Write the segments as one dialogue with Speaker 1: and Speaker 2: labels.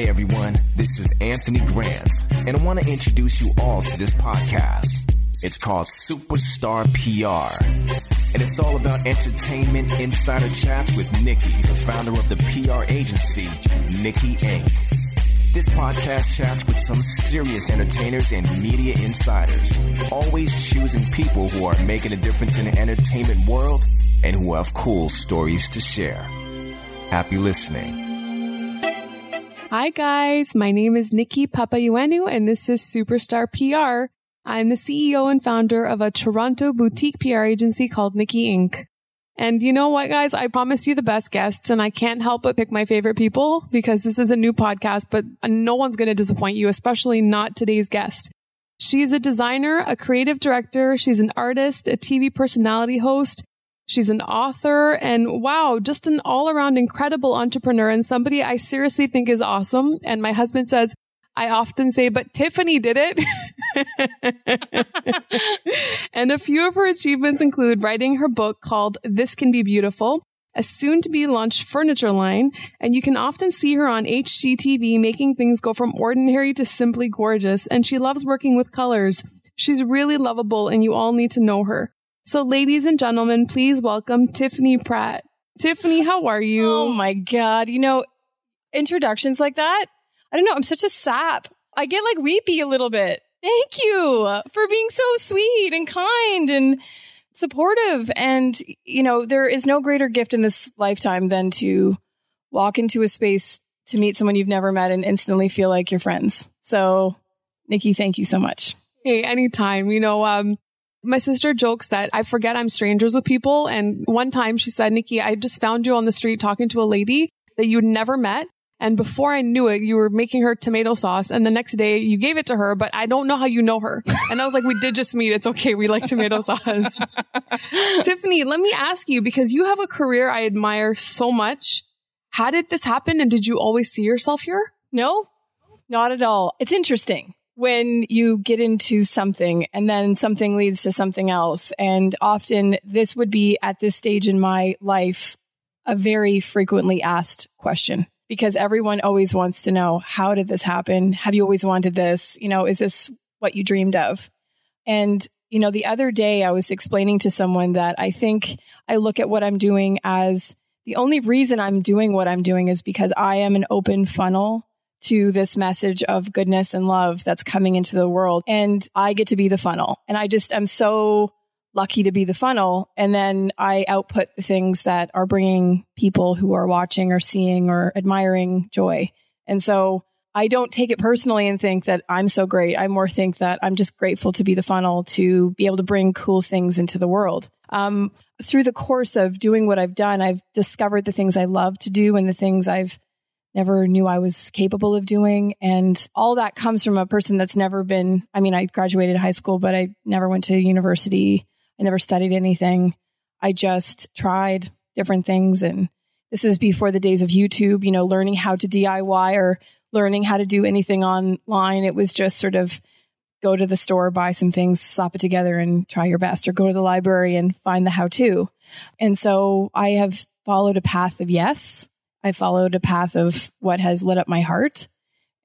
Speaker 1: Hey everyone, this is Anthony Grant, and I want to introduce you all to this podcast. It's called Superstar PR, and it's all about entertainment insider chats with Nikki, the founder of the PR agency, Nikki Inc. This podcast chats with some serious entertainers and media insiders, always choosing people who are making a difference in the entertainment world and who have cool stories to share. Happy listening.
Speaker 2: Hi, guys. My name is Nikki Papayuenu, and this is Superstar PR. I'm the CEO and founder of a Toronto boutique PR agency called Nikki Inc. And you know what, guys? I promise you the best guests, and I can't help but pick my favorite people because this is a new podcast, but no one's going to disappoint you, especially not today's guest. She's a designer, a creative director, she's an artist, a TV personality host, She's an author and wow, just an all around incredible entrepreneur and somebody I seriously think is awesome. And my husband says, I often say, but Tiffany did it. and a few of her achievements include writing her book called This Can Be Beautiful, a soon to be launched furniture line, and you can often see her on HGTV making things go from ordinary to simply gorgeous, and she loves working with colors. She's really lovable and you all need to know her. So, ladies and gentlemen, please welcome Tiffany Pratt. Tiffany, how are you?
Speaker 3: Oh my God. You know, introductions like that, I don't know. I'm such a sap. I get like weepy a little bit. Thank you for being so sweet and kind and supportive. And, you know, there is no greater gift in this lifetime than to walk into a space to meet someone you've never met and instantly feel like you're friends. So, Nikki, thank you so much.
Speaker 2: Hey, anytime. You know, um, my sister jokes that I forget I'm strangers with people. And one time she said, Nikki, I just found you on the street talking to a lady that you'd never met. And before I knew it, you were making her tomato sauce. And the next day you gave it to her, but I don't know how you know her. And I was like, we did just meet. It's okay. We like tomato sauce. Tiffany, let me ask you, because you have a career I admire so much. How did this happen? And did you always see yourself here?
Speaker 3: No, not at all. It's interesting when you get into something and then something leads to something else. And often this would be at this stage in my life a very frequently asked question because everyone always wants to know how did this happen? Have you always wanted this? You know, is this what you dreamed of? And you know, the other day I was explaining to someone that I think I look at what I'm doing as the only reason I'm doing what I'm doing is because I am an open funnel to this message of goodness and love that's coming into the world. And I get to be the funnel. And I just am so lucky to be the funnel. And then I output the things that are bringing people who are watching or seeing or admiring joy. And so I don't take it personally and think that I'm so great. I more think that I'm just grateful to be the funnel to be able to bring cool things into the world. Um, through the course of doing what I've done, I've discovered the things I love to do and the things I've never knew I was capable of doing. And all that comes from a person that's never been, I mean, I graduated high school, but I never went to university. I never studied anything. I just tried different things. And this is before the days of YouTube, you know, learning how to DIY or learning how to do anything online. It was just sort of go to the store, buy some things, slap it together and try your best, or go to the library and find the how to. And so I have followed a path of yes I followed a path of what has lit up my heart.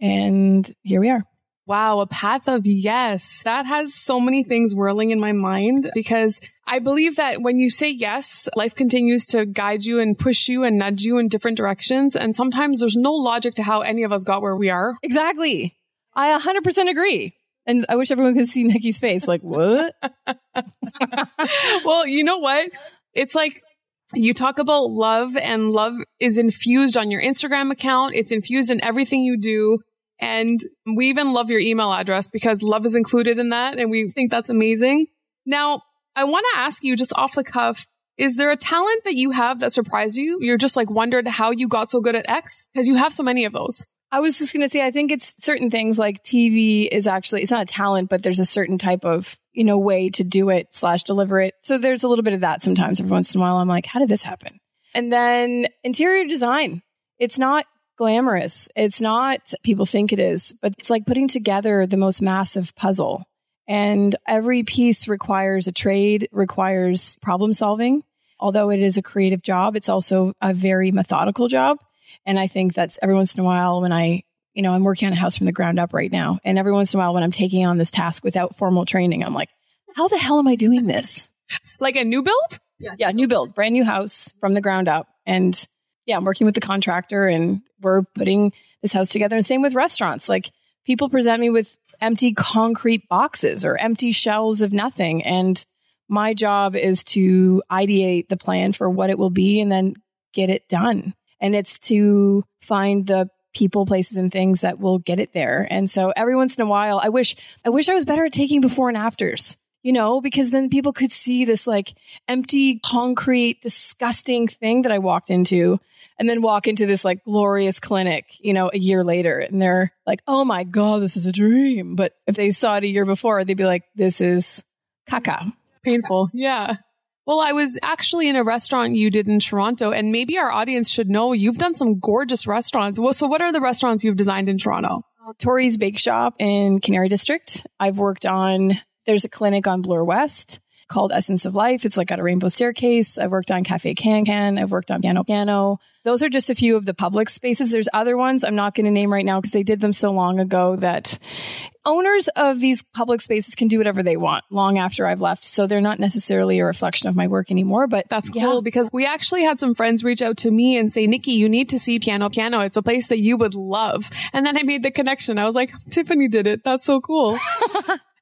Speaker 3: And here we are.
Speaker 2: Wow, a path of yes. That has so many things whirling in my mind because I believe that when you say yes, life continues to guide you and push you and nudge you in different directions. And sometimes there's no logic to how any of us got where we are.
Speaker 3: Exactly. I 100% agree. And I wish everyone could see Nikki's face. Like, what?
Speaker 2: well, you know what? It's like you talk about love and love is infused on your Instagram account. It's infused in everything you do. And we even love your email address because love is included in that. And we think that's amazing. Now, I want to ask you just off the cuff, is there a talent that you have that surprised you? You're just like wondered how you got so good at X because you have so many of those.
Speaker 3: I was just going to say, I think it's certain things like TV is actually, it's not a talent, but there's a certain type of, you know, way to do it slash deliver it. So there's a little bit of that sometimes every once in a while. I'm like, how did this happen? And then interior design. It's not glamorous. It's not people think it is, but it's like putting together the most massive puzzle. And every piece requires a trade, requires problem solving. Although it is a creative job, it's also a very methodical job. And I think that's every once in a while when I you know, I'm working on a house from the ground up right now. And every once in a while, when I'm taking on this task without formal training, I'm like, how the hell am I doing this?
Speaker 2: like a new build?
Speaker 3: Yeah. Yeah. New build, brand new house from the ground up. And yeah, I'm working with the contractor and we're putting this house together. And same with restaurants. Like people present me with empty concrete boxes or empty shells of nothing. And my job is to ideate the plan for what it will be and then get it done. And it's to find the people, places, and things that will get it there. And so every once in a while, I wish, I wish I was better at taking before and afters, you know, because then people could see this like empty, concrete, disgusting thing that I walked into and then walk into this like glorious clinic, you know, a year later. And they're like, oh my God, this is a dream. But if they saw it a year before, they'd be like, this is caca.
Speaker 2: Painful. Yeah. Well, I was actually in a restaurant you did in Toronto, and maybe our audience should know you've done some gorgeous restaurants. Well, so, what are the restaurants you've designed in Toronto?
Speaker 3: Tori's Bake Shop in Canary District. I've worked on, there's a clinic on Bloor West called Essence of Life. It's like got a rainbow staircase. I've worked on Cafe Can Can. I've worked on Piano Piano. Those are just a few of the public spaces. There's other ones I'm not going to name right now because they did them so long ago that owners of these public spaces can do whatever they want long after I've left. So they're not necessarily a reflection of my work anymore, but
Speaker 2: that's cool yeah. because we actually had some friends reach out to me and say, Nikki, you need to see Piano Piano. It's a place that you would love. And then I made the connection. I was like, Tiffany did it. That's so cool.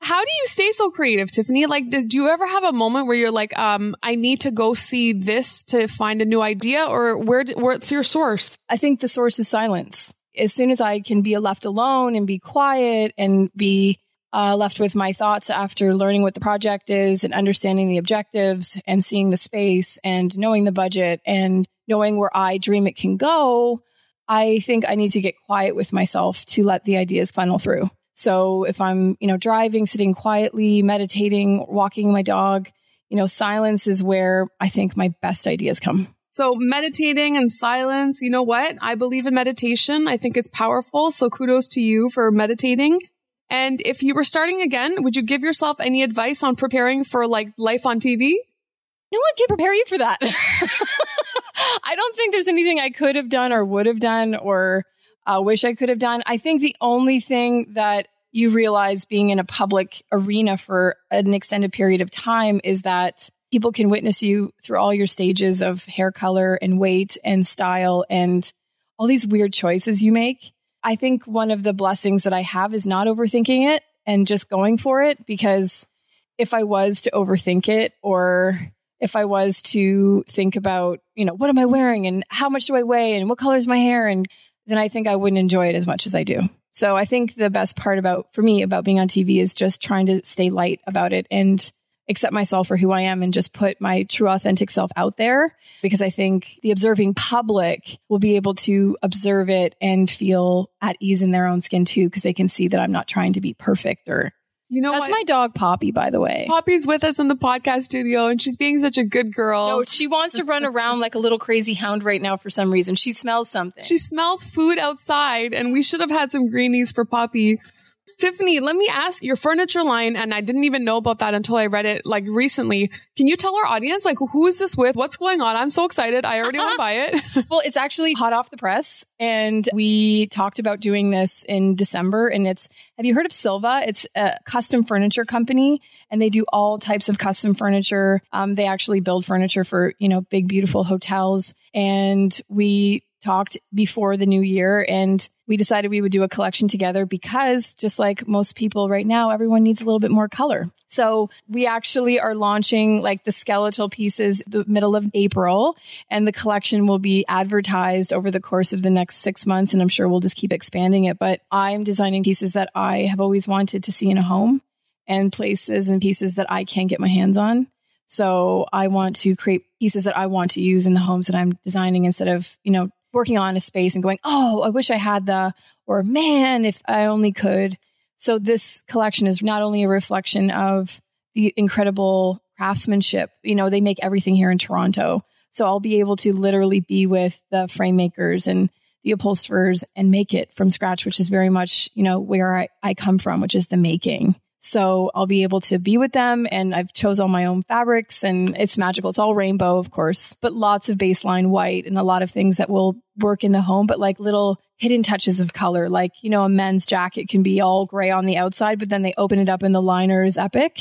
Speaker 2: How do you stay so creative, Tiffany? Like, do you ever have a moment where you're like, um, I need to go see this to find a new idea, or where? Where's your source?
Speaker 3: I think the source is silence. As soon as I can be left alone and be quiet and be uh, left with my thoughts after learning what the project is and understanding the objectives and seeing the space and knowing the budget and knowing where I dream it can go, I think I need to get quiet with myself to let the ideas funnel through. So if I'm, you know, driving, sitting quietly, meditating, walking my dog, you know, silence is where I think my best ideas come.
Speaker 2: So meditating and silence, you know what? I believe in meditation. I think it's powerful. So kudos to you for meditating. And if you were starting again, would you give yourself any advice on preparing for like life on TV?
Speaker 3: No one can prepare you for that. I don't think there's anything I could have done or would have done or uh, wish I could have done. I think the only thing that you realize being in a public arena for an extended period of time is that people can witness you through all your stages of hair color and weight and style and all these weird choices you make. I think one of the blessings that I have is not overthinking it and just going for it because if I was to overthink it or if I was to think about, you know, what am I wearing and how much do I weigh and what color is my hair and then I think I wouldn't enjoy it as much as I do. So I think the best part about, for me, about being on TV is just trying to stay light about it and accept myself for who I am and just put my true authentic self out there because I think the observing public will be able to observe it and feel at ease in their own skin too because they can see that I'm not trying to be perfect or you know, that's what? my dog Poppy, by the way.
Speaker 2: Poppy's with us in the podcast studio, and she's being such a good girl.
Speaker 3: No, she wants to run around like a little crazy hound right now for some reason. She smells something.
Speaker 2: She smells food outside, and we should have had some greenies for Poppy. Tiffany, let me ask your furniture line, and I didn't even know about that until I read it like recently. Can you tell our audience, like, who is this with? What's going on? I'm so excited. I already want to buy it.
Speaker 3: well, it's actually hot off the press. And we talked about doing this in December. And it's, have you heard of Silva? It's a custom furniture company and they do all types of custom furniture. Um, they actually build furniture for, you know, big, beautiful hotels. And we talked before the new year and we decided we would do a collection together because just like most people right now, everyone needs a little bit more color. So we actually are launching like the skeletal pieces the middle of April and the collection will be advertised over the course of the next six months. And I'm sure we'll just keep expanding it. But I'm designing pieces that I have always wanted to see in a home and places and pieces that I can't get my hands on. So I want to create pieces that I want to use in the homes that I'm designing instead of, you know, working on a space and going, oh, I wish I had the, or man, if I only could. So this collection is not only a reflection of the incredible craftsmanship. You know, they make everything here in Toronto. So I'll be able to literally be with the frame makers and the upholsterers and make it from scratch, which is very much, you know, where I, I come from, which is the making. So I'll be able to be with them and I've chose all my own fabrics and it's magical. It's all rainbow, of course, but lots of baseline white and a lot of things that will work in the home, but like little hidden touches of color. Like, you know, a men's jacket can be all gray on the outside, but then they open it up and the liner is epic.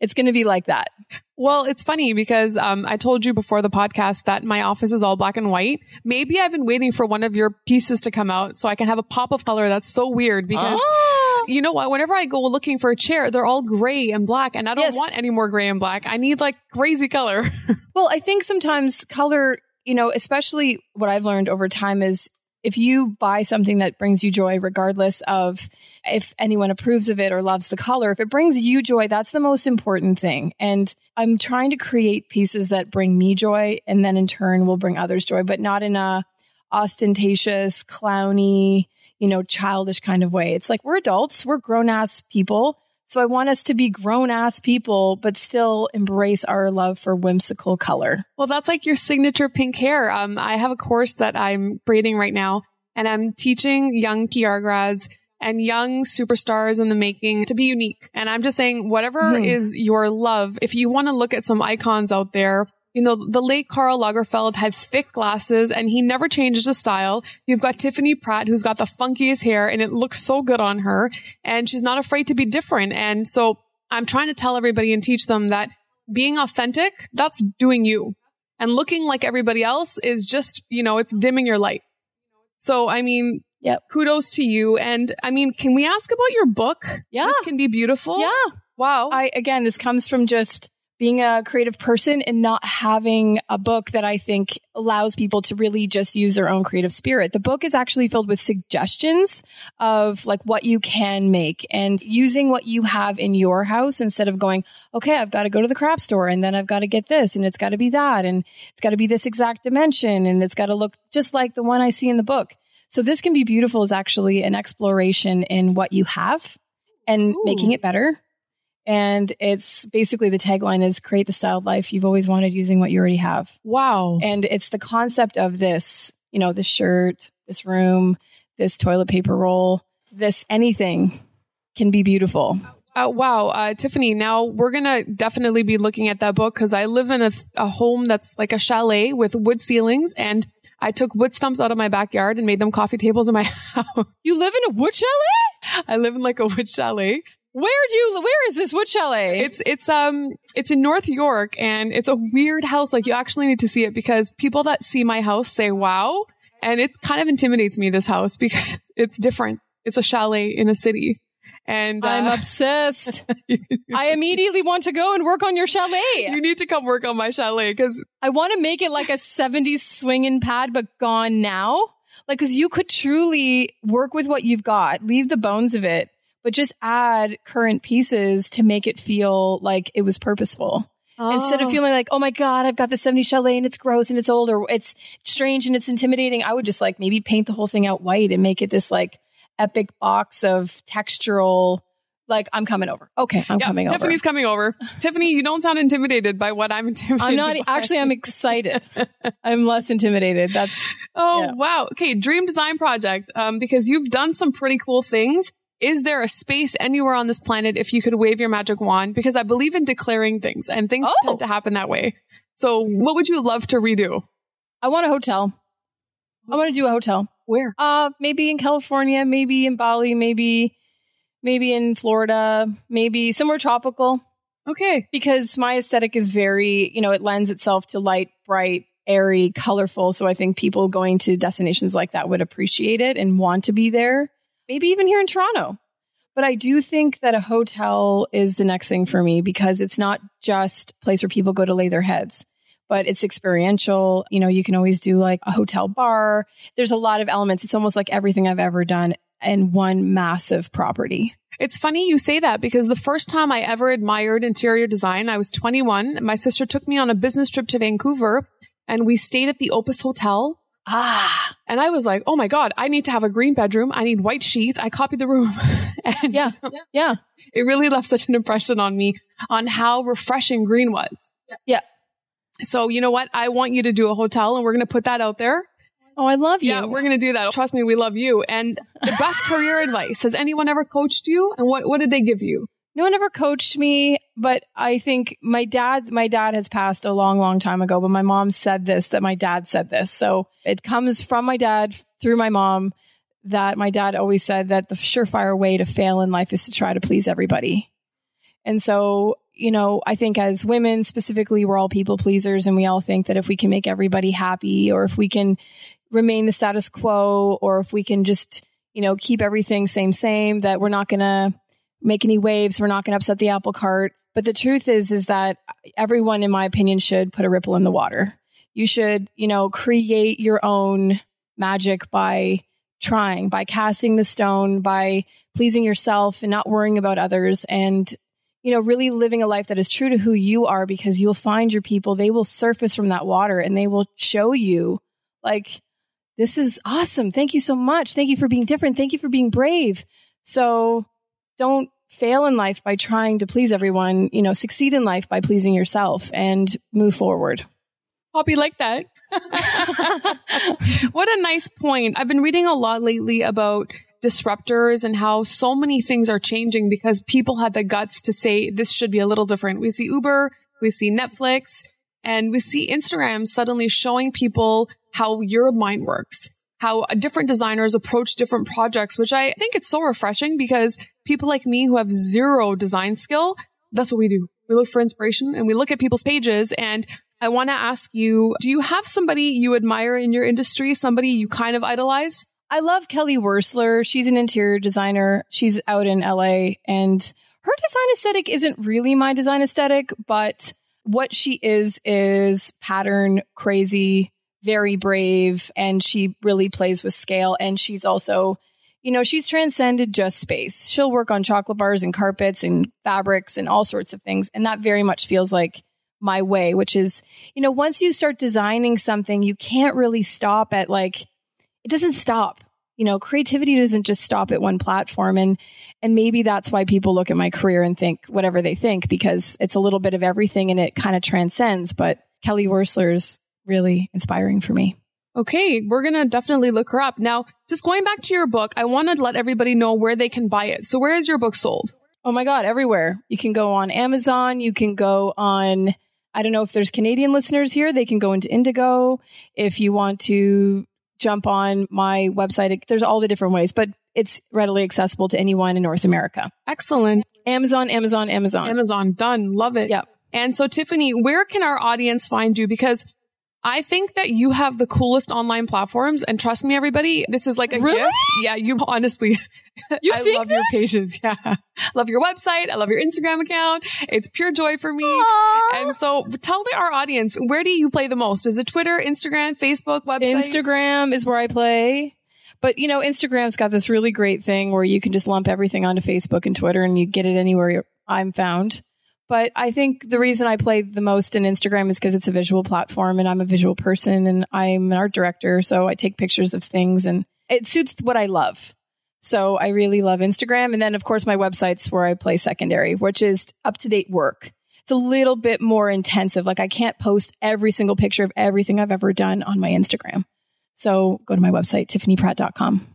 Speaker 3: It's going to be like that.
Speaker 2: Well, it's funny because um, I told you before the podcast that my office is all black and white. Maybe I've been waiting for one of your pieces to come out so I can have a pop of color. That's so weird because.
Speaker 3: Ah.
Speaker 2: You know what? Whenever I go looking for a chair, they're all gray and black, and I don't
Speaker 3: Yes.
Speaker 2: want any more gray and black. I need like crazy color.
Speaker 3: Well, I think sometimes color, you know, especially what I've learned over time is if you buy something that brings you joy, regardless of if anyone approves of it or loves the color, if it brings you joy, that's the most important thing. And I'm trying to create pieces that bring me joy and then in turn will bring others joy, but not in a ostentatious, clowny, you know, childish kind of way. It's like we're adults, we're grown ass people. So I want us to be grown ass people, but still embrace our love for whimsical color.
Speaker 2: Well, that's like your signature pink hair. Um, I have a course that I'm braiding right now, and I'm teaching young PR grads and young superstars in the making to be unique. And I'm just saying, whatever
Speaker 3: Mhm.
Speaker 2: is your love, if you want to look at some icons out there, you know, the late Karl Lagerfeld had thick glasses and he never changed his style. You've got Tiffany Pratt, who's got the funkiest hair and it looks so good on her. And she's not afraid to be different. And so I'm trying to tell everybody and teach them that being authentic, that's doing you. And looking like everybody else is just, you know, it's dimming your light. So, I mean,
Speaker 3: Yep.
Speaker 2: kudos to you. And I mean, can we ask about your book?
Speaker 3: Yeah.
Speaker 2: This can be beautiful.
Speaker 3: Yeah.
Speaker 2: Wow.
Speaker 3: I again, this comes from just being a creative person and not having a book that I think allows people to really just use their own creative spirit. The book is actually filled with suggestions of like what you can make and using what you have in your house instead of going, okay, I've got to go to the craft store and then I've got to get this and it's got to be that and it's got to be this exact dimension and it's got to look just like the one I see in the book. So this can be beautiful is actually an exploration in what you have and
Speaker 2: Ooh.
Speaker 3: making it better. And it's basically the tagline is create the styled life you've always wanted using what you already have.
Speaker 2: wow.
Speaker 3: And it's the concept of this, you know, this shirt, this room, this toilet paper roll, this anything can be beautiful.
Speaker 2: Uh, wow, uh, Tiffany. Now we're gonna definitely be looking at that book because I live in a, a home that's like a chalet with wood ceilings, and I took wood stumps out of my backyard and made them coffee tables in my house.
Speaker 3: You live in a wood chalet?
Speaker 2: I live in like a wood chalet.
Speaker 3: Where do you where is this wood chalet?
Speaker 2: It's it's um it's in North York, and it's a weird house. Like you actually need to see it because people that see my house say wow, and it kind of intimidates me. This house because it's different. It's a chalet in a city, and
Speaker 3: I'm
Speaker 2: uh,
Speaker 3: obsessed. I immediately want to go and work on your chalet.
Speaker 2: you need to come work on my chalet because
Speaker 3: I want to make it like a 70s swinging pad, but gone now. Like, cause you could truly work with what you've got, leave the bones of it, but just add current pieces to make it feel like it was purposeful. Instead of feeling like, oh my God, I've got the 70s chalet and it's gross and it's old or it's strange and it's intimidating. I would just like maybe paint the whole thing out white and make it this like epic box of textural, like I'm coming over. Okay, I'm
Speaker 2: Yeah,
Speaker 3: coming
Speaker 2: Tiffany's
Speaker 3: over.
Speaker 2: coming over. Tiffany, you don't sound intimidated by what I'm intimidated.
Speaker 3: I'm not
Speaker 2: by.
Speaker 3: actually. I'm excited. I'm less intimidated. That's
Speaker 2: Oh
Speaker 3: Yeah.
Speaker 2: wow. Okay, dream design project. Um, because you've done some pretty cool things. Is there a space anywhere on this planet if you could wave your magic wand? Because I believe in declaring things, and things
Speaker 3: Oh.
Speaker 2: tend to happen that way. So, what would you love to redo?
Speaker 3: I want a hotel. I want to do a hotel.
Speaker 2: Where?
Speaker 3: Uh, maybe in California, maybe in Bali, maybe, maybe in Florida, maybe somewhere tropical.
Speaker 2: Okay.
Speaker 3: Because my aesthetic is very, you know, it lends itself to light, bright, airy, colorful. So I think people going to destinations like that would appreciate it and want to be there. Maybe even here in Toronto. But I do think that a hotel is the next thing for me because it's not just a place where people go to lay their heads, but it's experiential. You know, you can always do like a hotel bar. There's a lot of elements. It's almost like everything I've ever done in one massive property.
Speaker 2: It's funny you say that because the first time I ever admired interior design, I was 21. My sister took me on a business trip to Vancouver and we stayed at the Opus Hotel.
Speaker 3: Ah,
Speaker 2: And I was like, oh my God, I need to have a green bedroom. I need white sheets. I copied the room. and
Speaker 3: yeah, yeah,
Speaker 2: it really left such an impression on me on how refreshing green was.
Speaker 3: yeah.
Speaker 2: So, you know what? I want you to do a hotel and we're going to put that out there.
Speaker 3: Oh, I love you.
Speaker 2: Yeah, we're going to do that. Trust me, we love you. And the best career advice. Has anyone ever coached you? And what, what did they give you?
Speaker 3: No one ever coached me, but I think my dad, my dad has passed a long, long time ago, but my mom said this, that my dad said this. So it comes from my dad through my mom that my dad always said that the surefire way to fail in life is to try to please everybody. And so, you know, I think as women specifically, we're all people pleasers and we all think that if we can make everybody happy or if we can remain the status quo or if we can just, you know, keep everything same, same, that we're not going to make any waves. We're not going to upset the apple cart. But the truth is, is that everyone, in my opinion, should put a ripple in the water. You should, you know, create your own magic by trying, by casting the stone, by pleasing yourself and not worrying about others and you know, really living a life that is true to who you are because you'll find your people, they will surface from that water and they will show you like this is awesome. Thank you so much. Thank you for being different. Thank you for being brave. So don't fail in life by trying to please everyone, you know, succeed in life by pleasing yourself and move forward.
Speaker 2: Poppy like that. what a nice point. I've been reading a lot lately about disruptors and how so many things are changing because people had the guts to say this should be a little different. We see Uber, we see Netflix, and we see Instagram suddenly showing people how your mind works how different designers approach different projects, which I think it's so refreshing because people like me who have zero design skill, that's what we do. We look for inspiration and we look at people's pages. And I want to ask you, do you have somebody you admire in your industry, somebody you kind of idolize?
Speaker 3: I love Kelly Wearstler. She's an interior designer. She's out in LA and her design aesthetic isn't really my design aesthetic, but what she is is pattern crazy very brave and she really plays with scale. And she's also, you know, she's transcended just space. She'll work on chocolate bars and carpets and fabrics and all sorts of things. And that very much feels like my way, which is, you know, once you start designing something, you can't really stop at like, it doesn't stop. You know, creativity doesn't just stop at one platform. And, and maybe that's why people look at my career and think whatever they think, because it's a little bit of everything and it kind of transcends. But Kelly Wearstler's really inspiring for me.
Speaker 2: Okay, we're going to definitely look her up. Now, just going back to your book, I want to let everybody know where they can buy it. So, where is your book sold?
Speaker 3: Oh my God, everywhere. You can go on Amazon. You can go on, I don't know if there's Canadian listeners here. They can go into Indigo. If you want to jump on my website, there's all the different ways, but it's readily accessible to anyone in North America.
Speaker 2: Excellent.
Speaker 3: Amazon, Amazon, Amazon.
Speaker 2: Amazon, done. Love it.
Speaker 3: Yep.
Speaker 2: And so, Tiffany, where can our audience find you? Because I think that you have the coolest online platforms. And trust me, everybody, this is like a
Speaker 3: really?
Speaker 2: gift. Yeah, you honestly,
Speaker 3: you
Speaker 2: I love
Speaker 3: this?
Speaker 2: your pages. Yeah. love your website. I love your Instagram account. It's pure joy for me.
Speaker 3: Aww.
Speaker 2: And so tell the, our audience, where do you play the most? Is it Twitter, Instagram, Facebook, website?
Speaker 3: Instagram is where I play. But you know, Instagram's got this really great thing where you can just lump everything onto Facebook and Twitter and you get it anywhere I'm found. But I think the reason I play the most in Instagram is because it's a visual platform and I'm a visual person and I'm an art director. So I take pictures of things and it suits what I love. So I really love Instagram. And then, of course, my website's where I play secondary, which is up to date work. It's a little bit more intensive. Like I can't post every single picture of everything I've ever done on my Instagram. So go to my website, tiffanypratt.com.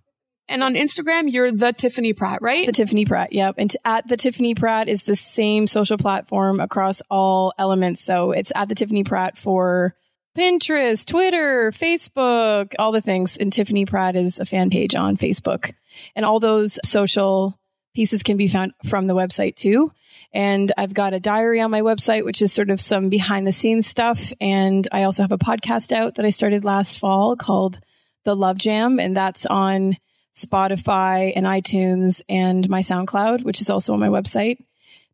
Speaker 2: And on Instagram, you're the Tiffany Pratt, right?
Speaker 3: The Tiffany Pratt, yep. And t- at the Tiffany Pratt is the same social platform across all elements. So it's at the Tiffany Pratt for Pinterest, Twitter, Facebook, all the things. And Tiffany Pratt is a fan page on Facebook. And all those social pieces can be found from the website too. And I've got a diary on my website, which is sort of some behind the scenes stuff. And I also have a podcast out that I started last fall called The Love Jam. And that's on Spotify and iTunes and my SoundCloud, which is also on my website.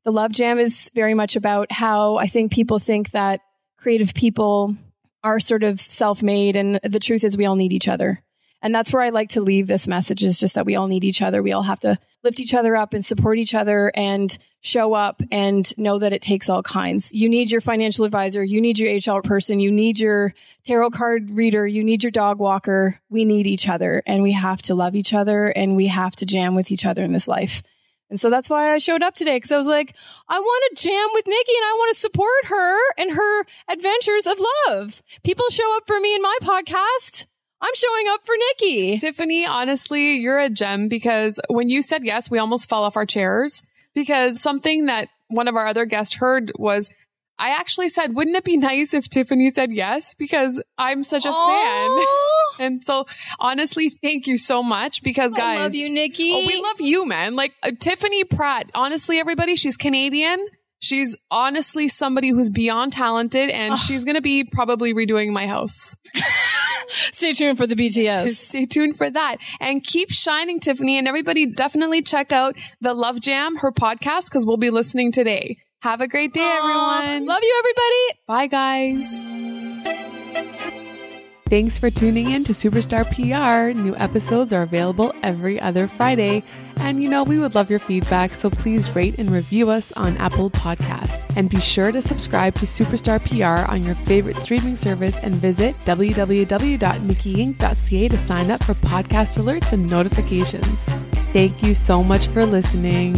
Speaker 3: The Love Jam is very much about how I think people think that creative people are sort of self made. And the truth is, we all need each other. And that's where I like to leave this message is just that we all need each other. We all have to lift each other up and support each other and show up and know that it takes all kinds. You need your financial advisor. You need your HR person. You need your tarot card reader. You need your dog walker. We need each other and we have to love each other and we have to jam with each other in this life. And so that's why I showed up today because I was like, I want to jam with Nikki and I want to support her and her adventures of love. People show up for me in my podcast. I'm showing up for Nikki.
Speaker 2: Tiffany, honestly, you're a gem because when you said yes, we almost fell off our chairs because something that one of our other guests heard was I actually said, wouldn't it be nice if Tiffany said yes? Because I'm such a
Speaker 3: Oh,
Speaker 2: fan. And so honestly, thank you so much because guys,
Speaker 3: I love you, Nikki.
Speaker 2: Oh, we love you, man. Like uh, Tiffany Pratt, honestly, everybody, she's Canadian. She's honestly somebody who's beyond talented and she's going to be probably redoing my house.
Speaker 3: Stay tuned for the BTS.
Speaker 2: Stay tuned for that and keep shining, Tiffany. And everybody definitely check out the Love Jam, her podcast, because we'll be listening today. Have a great day, everyone.
Speaker 3: Love you, everybody.
Speaker 2: Bye, guys. Thanks for tuning in to Superstar PR. New episodes are available every other Friday. And you know, we would love your feedback, so please rate and review us on Apple Podcast. And be sure to subscribe to Superstar PR on your favorite streaming service and visit www.nikkiinc.ca to sign up for podcast alerts and notifications. Thank you so much for listening.